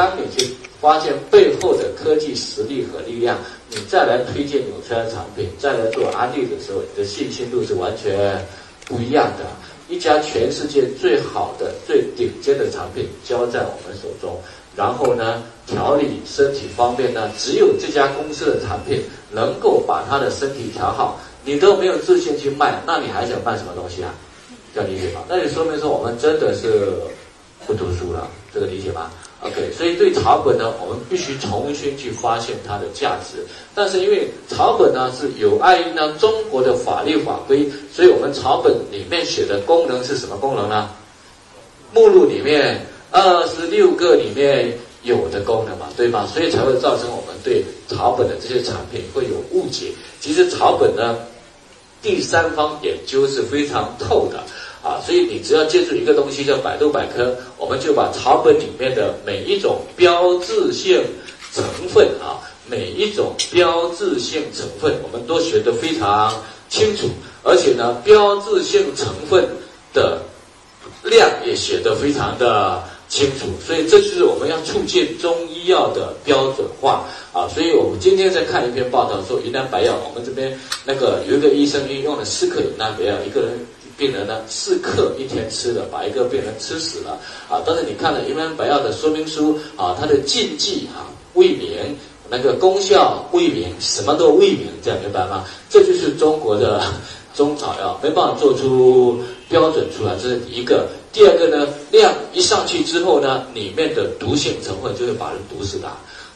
当你去发现背后的科技实力和力量，你再来推荐纽崔莱产品，再来做安利的时候，你的信心度是完全不一样的。一家全世界最好的、最顶尖的产品交在我们手中，然后呢，调理身体方面呢，只有这家公司的产品能够把他的身体调好，你都没有自信去卖，那你还想卖什么东西啊？要理解吗？那就说明说我们真的是不读书了，这个理解吗？OK，所以对草本呢，我们必须重新去发现它的价值。但是因为草本呢是有碍于呢中国的法律法规，所以我们草本里面写的功能是什么功能呢？目录里面二十六个里面有的功能嘛，对吧？所以才会造成我们对草本的这些产品会有误解。其实草本呢，第三方研究是非常透的。所以你只要借助一个东西叫百度百科，我们就把草本里面的每一种标志性成分啊，每一种标志性成分，我们都学得非常清楚，而且呢，标志性成分的量也写得非常的清楚，所以这就是我们要促进中医药的标准化啊。所以我们今天在看一篇报道说，云南白药，我们这边那个有一个医生运用了四克云南白药，一个人。病人呢，四克一天吃的，把一个病人吃死了啊！但是你看了云南白药的说明书啊，它的禁忌啊未明，那个功效未明，什么都未明，这样明白吗？这就是中国的中草药没办法做出标准出来，这是一个。第二个呢，量一上去之后呢，里面的毒性成分就会把人毒死的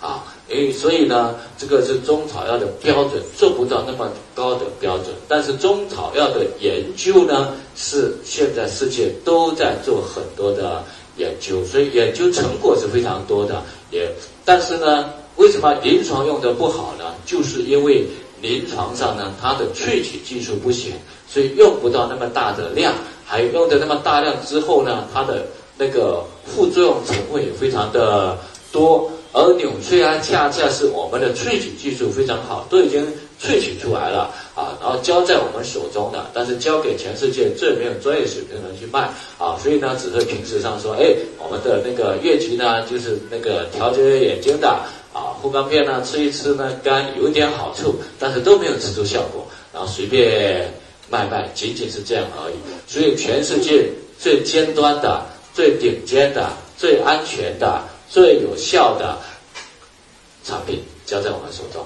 啊。诶，所以呢，这个是中草药的标准做不到那么高的标准，但是中草药的研究呢，是现在世界都在做很多的研究，所以研究成果是非常多的。也，但是呢，为什么临床用的不好呢？就是因为临床上呢，它的萃取技术不行，所以用不到那么大的量，还用的那么大量之后呢，它的那个副作用成分也非常的多。而纽崔莱恰恰是我们的萃取技术非常好，都已经萃取出来了啊，然后交在我们手中的，但是交给全世界最没有专业水平的人去卖啊，所以呢，只是平时上说，哎，我们的那个月菊呢，就是那个调节眼睛的啊，护肝片呢，吃一吃呢，肝有点好处，但是都没有吃出效果，然后随便卖卖，仅仅是这样而已。所以全世界最尖端的、最顶尖的、最安全的。最有效的产品交在我们手中，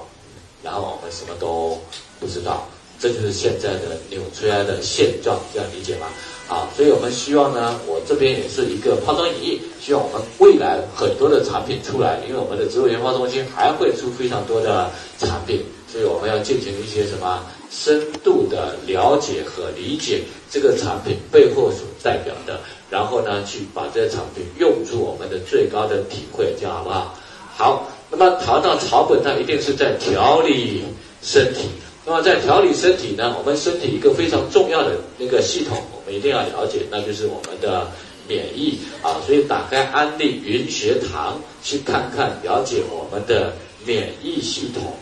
然后我们什么都不知道，这就是现在的纽崔莱的现状，这样理解吗？好，所以我们希望呢，我这边也是一个抛砖引玉，希望我们未来很多的产品出来，因为我们的植物研发中心还会出非常多的产品，所以我们要进行一些什么深度的了解和理解这个产品背后所代表的。然后呢，去把这个产品用出我们的最高的体会，这样好不好？好，那么谈到草本，它一定是在调理身体。那么在调理身体呢，我们身体一个非常重要的那个系统，我们一定要了解，那就是我们的免疫啊。所以打开安利云学堂，去看看了解我们的免疫系统。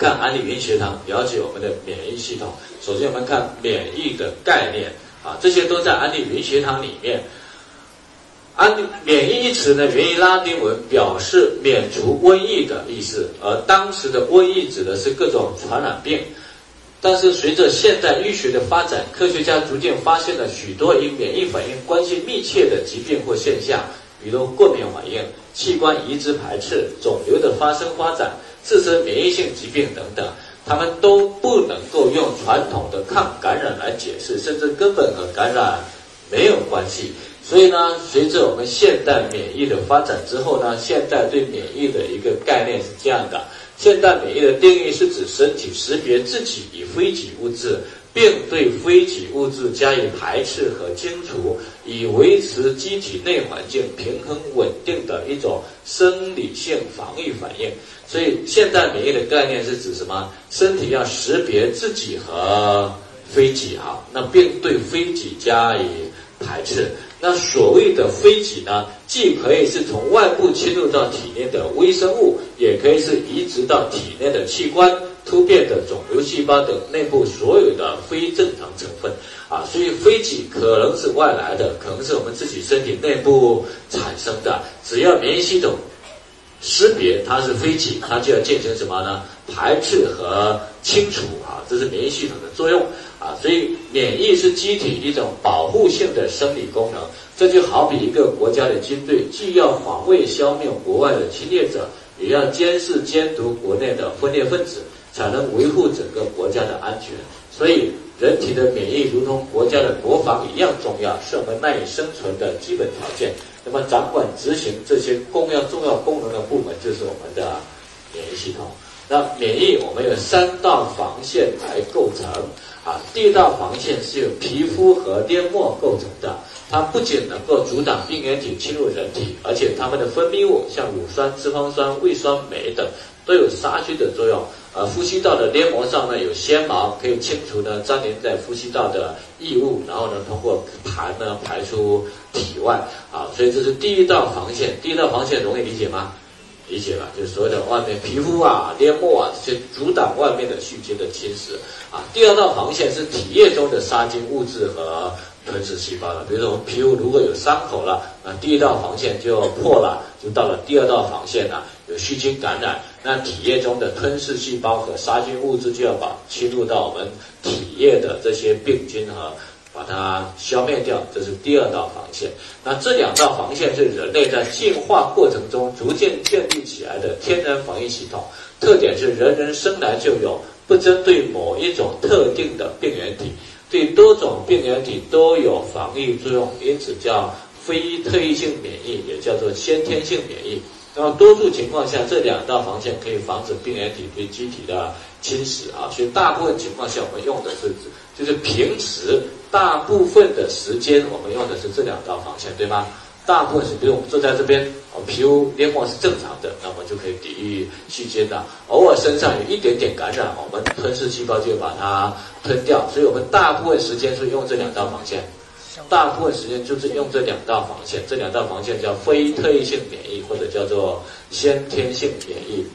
看安利云学堂，了解我们的免疫系统。首先，我们看免疫的概念啊，这些都在安利云学堂里面。安免疫一词呢，源于拉丁文，表示免除瘟疫的意思。而当时的瘟疫指的是各种传染病。但是，随着现代医学的发展，科学家逐渐发现了许多与免疫反应关系密切的疾病或现象，比如过敏反应、器官移植排斥、肿瘤的发生发展。自身免疫性疾病等等，他们都不能够用传统的抗感染来解释，甚至根本和感染没有关系。所以呢，随着我们现代免疫的发展之后呢，现代对免疫的一个概念是这样的：现代免疫的定义是指身体识别自己与非己物质。并对非己物质加以排斥和清除，以维持机体内环境平衡稳定的一种生理性防御反应。所以，现代免疫的概念是指什么？身体要识别自己和非己啊，那并对非己加以排斥。那所谓的非己呢，既可以是从外部侵入到体内的微生物，也可以是移植到体内的器官。突变的肿瘤细胞等内部所有的非正常成分啊，所以非己可能是外来的，可能是我们自己身体内部产生的。只要免疫系统识别它是非己，它就要进行什么呢？排斥和清除啊，这是免疫系统的作用啊。所以免疫是机体一种保护性的生理功能。这就好比一个国家的军队，既要防卫消灭国外的侵略者，也要监视监督国内的分裂分子，才能维护整个国家的安全。所以，人体的免疫如同国家的国防一样重要，是我们赖以生存的基本条件。那么，掌管执行这些重要重要功能的部门，就是我们的免疫系统。那免疫我们有三道防线来构成啊，第一道防线是由皮肤和黏膜构成的。它不仅能够阻挡病原体侵入人体，而且它们的分泌物像乳酸、脂肪酸、胃酸、酶等都有杀菌的作用。呃，呼吸道的黏膜上呢有纤毛，可以清除呢粘连在呼吸道的异物，然后呢通过痰呢排出体外。啊，所以这是第一道防线。第一道防线容易理解吗？理解了，就是所谓的外面皮肤啊、黏膜啊这些阻挡外面的细菌的侵蚀。啊，第二道防线是体液中的杀菌物质和。吞噬细胞了，比如说我们皮肤如果有伤口了，那第一道防线就要破了，就到了第二道防线了，有细菌感染，那体液中的吞噬细胞和杀菌物质就要把侵入到我们体液的这些病菌和把它消灭掉，这是第二道防线。那这两道防线是人类在进化过程中逐渐建立起来的天然防御系统，特点是人人生来就有，不针对某一种特定的病原体。对多种病原体都有防御作用，因此叫非特异性免疫，也叫做先天性免疫。那么多数情况下，这两道防线可以防止病原体对机体的侵蚀啊。所以大部分情况下，我们用的是，就是平时大部分的时间，我们用的是这两道防线，对吗？大部分是，比如我们坐在这边，我们皮肤黏膜是正常的，那么就可以抵御细菌的。偶尔身上有一点点感染，我们吞噬细胞就把它吞掉。所以我们大部分时间是用这两道防线，大部分时间就是用这两道防线。这两道防线叫非特异性免疫，或者叫做先天性免疫。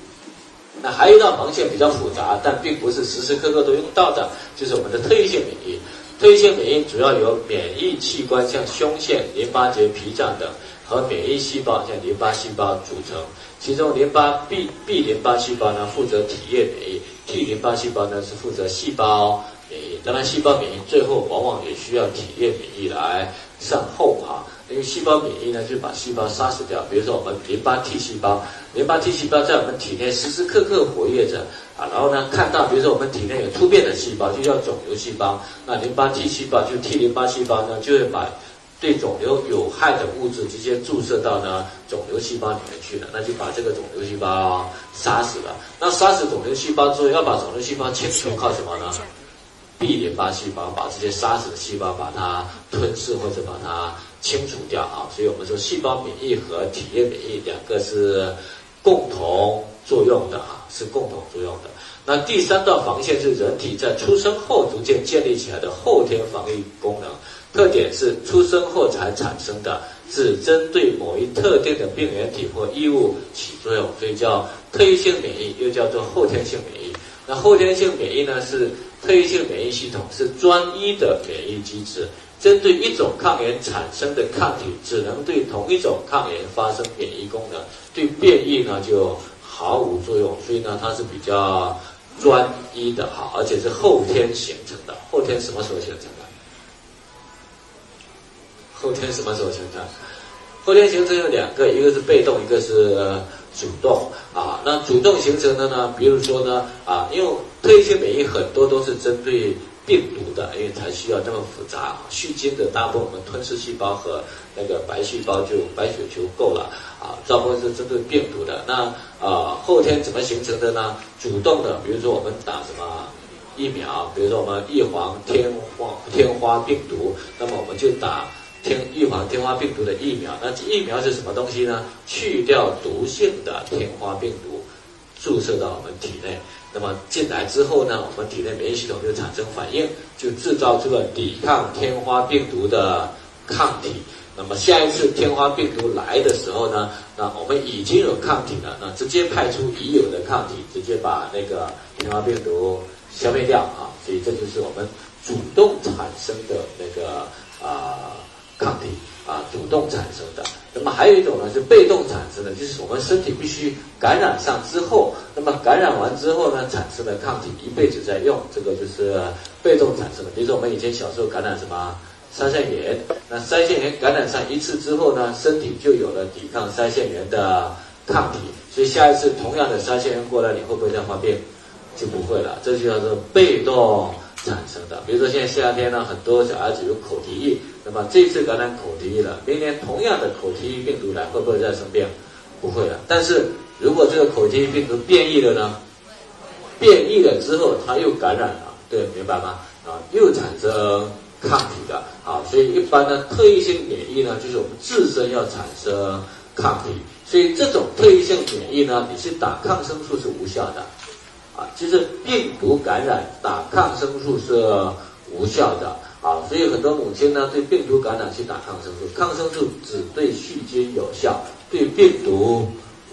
那还有一道防线比较复杂，但并不是时时刻刻都用到的，就是我们的特异性免疫。特异性免疫主要由免疫器官，像胸腺、淋巴结、脾脏等，和免疫细胞，像淋巴细胞组成。其中，淋巴 B B 淋巴细胞呢负责体液免疫，T 淋巴细胞呢是负责细胞免疫。当然，细胞免疫最后往往也需要体液免疫来善后啊。因为细胞免疫呢，就把细胞杀死掉。比如说，我们淋巴 T 细胞，淋巴 T 细胞在我们体内时时刻刻活跃着啊。然后呢，看到比如说我们体内有突变的细胞，就叫肿瘤细胞。那淋巴 T 细胞就 T 淋巴细胞呢，就会把对肿瘤有害的物质直接注射到呢肿瘤细胞里面去了，那就把这个肿瘤细胞杀死了。那杀死肿瘤细胞之后，要把肿瘤细胞清除，靠什么呢？B 淋巴细胞把这些杀死的细胞把它吞噬或者把它。清除掉啊，所以我们说细胞免疫和体液免疫两个是共同作用的啊，是共同作用的。那第三道防线是人体在出生后逐渐建立起来的后天防御功能，特点是出生后才产生的，只针对某一特定的病原体或异物起作用，所以叫特异性免疫，又叫做后天性免疫。那后天性免疫呢，是特异性免疫系统是专一的免疫机制。针对一种抗原产生的抗体，只能对同一种抗原发生免疫功能，对变异呢就毫无作用。所以呢，它是比较专一的哈，而且是后天形成的。后天什么时候形成的？后天什么时候形成？后天形成有两个，一个是被动，一个是主动啊。那主动形成的呢，比如说呢啊，因为特异性免疫很多都是针对。病毒的，因为才需要这么复杂。细菌的大部分我们吞噬细胞和那个白细胞就白血球够了啊，大部分是针对病毒的。那啊，后天怎么形成的呢？主动的，比如说我们打什么疫苗，比如说我们预防天花天花病毒，那么我们就打天预防天花病毒的疫苗。那疫苗是什么东西呢？去掉毒性的天花病毒，注射到我们体内。那么进来之后呢，我们体内免疫系统就产生反应，就制造出了抵抗天花病毒的抗体。那么下一次天花病毒来的时候呢，那我们已经有抗体了，那直接派出已有的抗体，直接把那个天花病毒消灭掉啊。所以这就是我们主动产生的那个啊抗体啊，主动产生的。那么还有一种呢是被动产生的，就是我们身体必须感染上之后，那么感染完之后呢产生的抗体一辈子在用，这个就是被动产生的。比如说我们以前小时候感染什么？腮腺炎，那腮腺炎感染上一次之后呢，身体就有了抵抗腮腺炎的抗体，所以下一次同样的腮腺炎过来，你会不会再发病？就不会了，这就叫做被动产生的。比如说现在夏天呢，很多小孩子有口蹄疫，那么这次感染口蹄疫了，明年同样的口蹄疫病毒来，会不会再生病？不会了。但是如果这个口蹄疫病毒变异了呢？变异了之后，它又感染了，对，明白吗？啊，又产生。抗体的啊，所以一般呢，特异性免疫呢，就是我们自身要产生抗体，所以这种特异性免疫呢，你是打抗生素是无效的，啊，就是病毒感染打抗生素是无效的啊，所以很多母亲呢对病毒感染去打抗生素，抗生素只对细菌有效，对病毒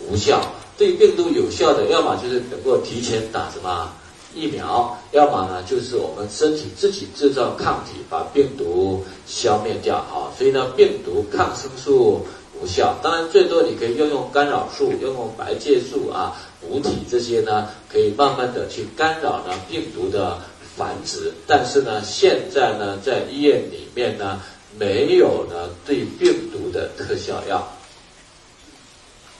无效，对病毒有效的，要么就是能够提前打什么。疫苗，要么呢，就是我们身体自己制造抗体，把病毒消灭掉啊。所以呢，病毒抗生素无效。当然，最多你可以用用干扰素，用用白介素啊，补体这些呢，可以慢慢的去干扰呢病毒的繁殖。但是呢，现在呢，在医院里面呢，没有呢对病毒的特效药，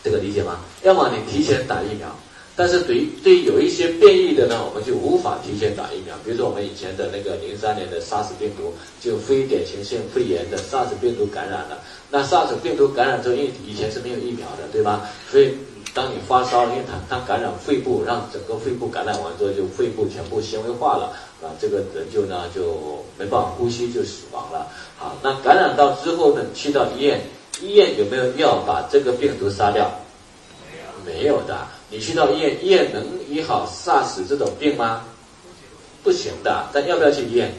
这个理解吗？要么你提前打疫苗。但是对于对于有一些变异的呢，我们就无法提前打疫苗。比如说我们以前的那个零三年的 SARS 病毒，就非典型性肺炎的 SARS 病毒感染了。那 SARS 病毒感染之后，因为以前是没有疫苗的，对吧？所以当你发烧，因为它它感染肺部，让整个肺部感染完之后，就肺部全部纤维化了，啊，这个人就呢就没办法呼吸，就死亡了。好，那感染到之后呢，去到医院，医院有没有药把这个病毒杀掉？没有的。你去到医院，医院能医好 SARS 这种病吗？不行的。但要不要去医院？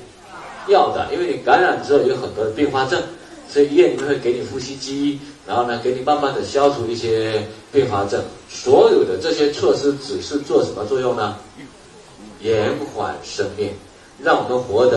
要的，因为你感染之后有很多的并发症，所以医院里面会给你呼吸机，然后呢，给你慢慢的消除一些并发症。所有的这些措施只是做什么作用呢？延缓生命，让我们活得。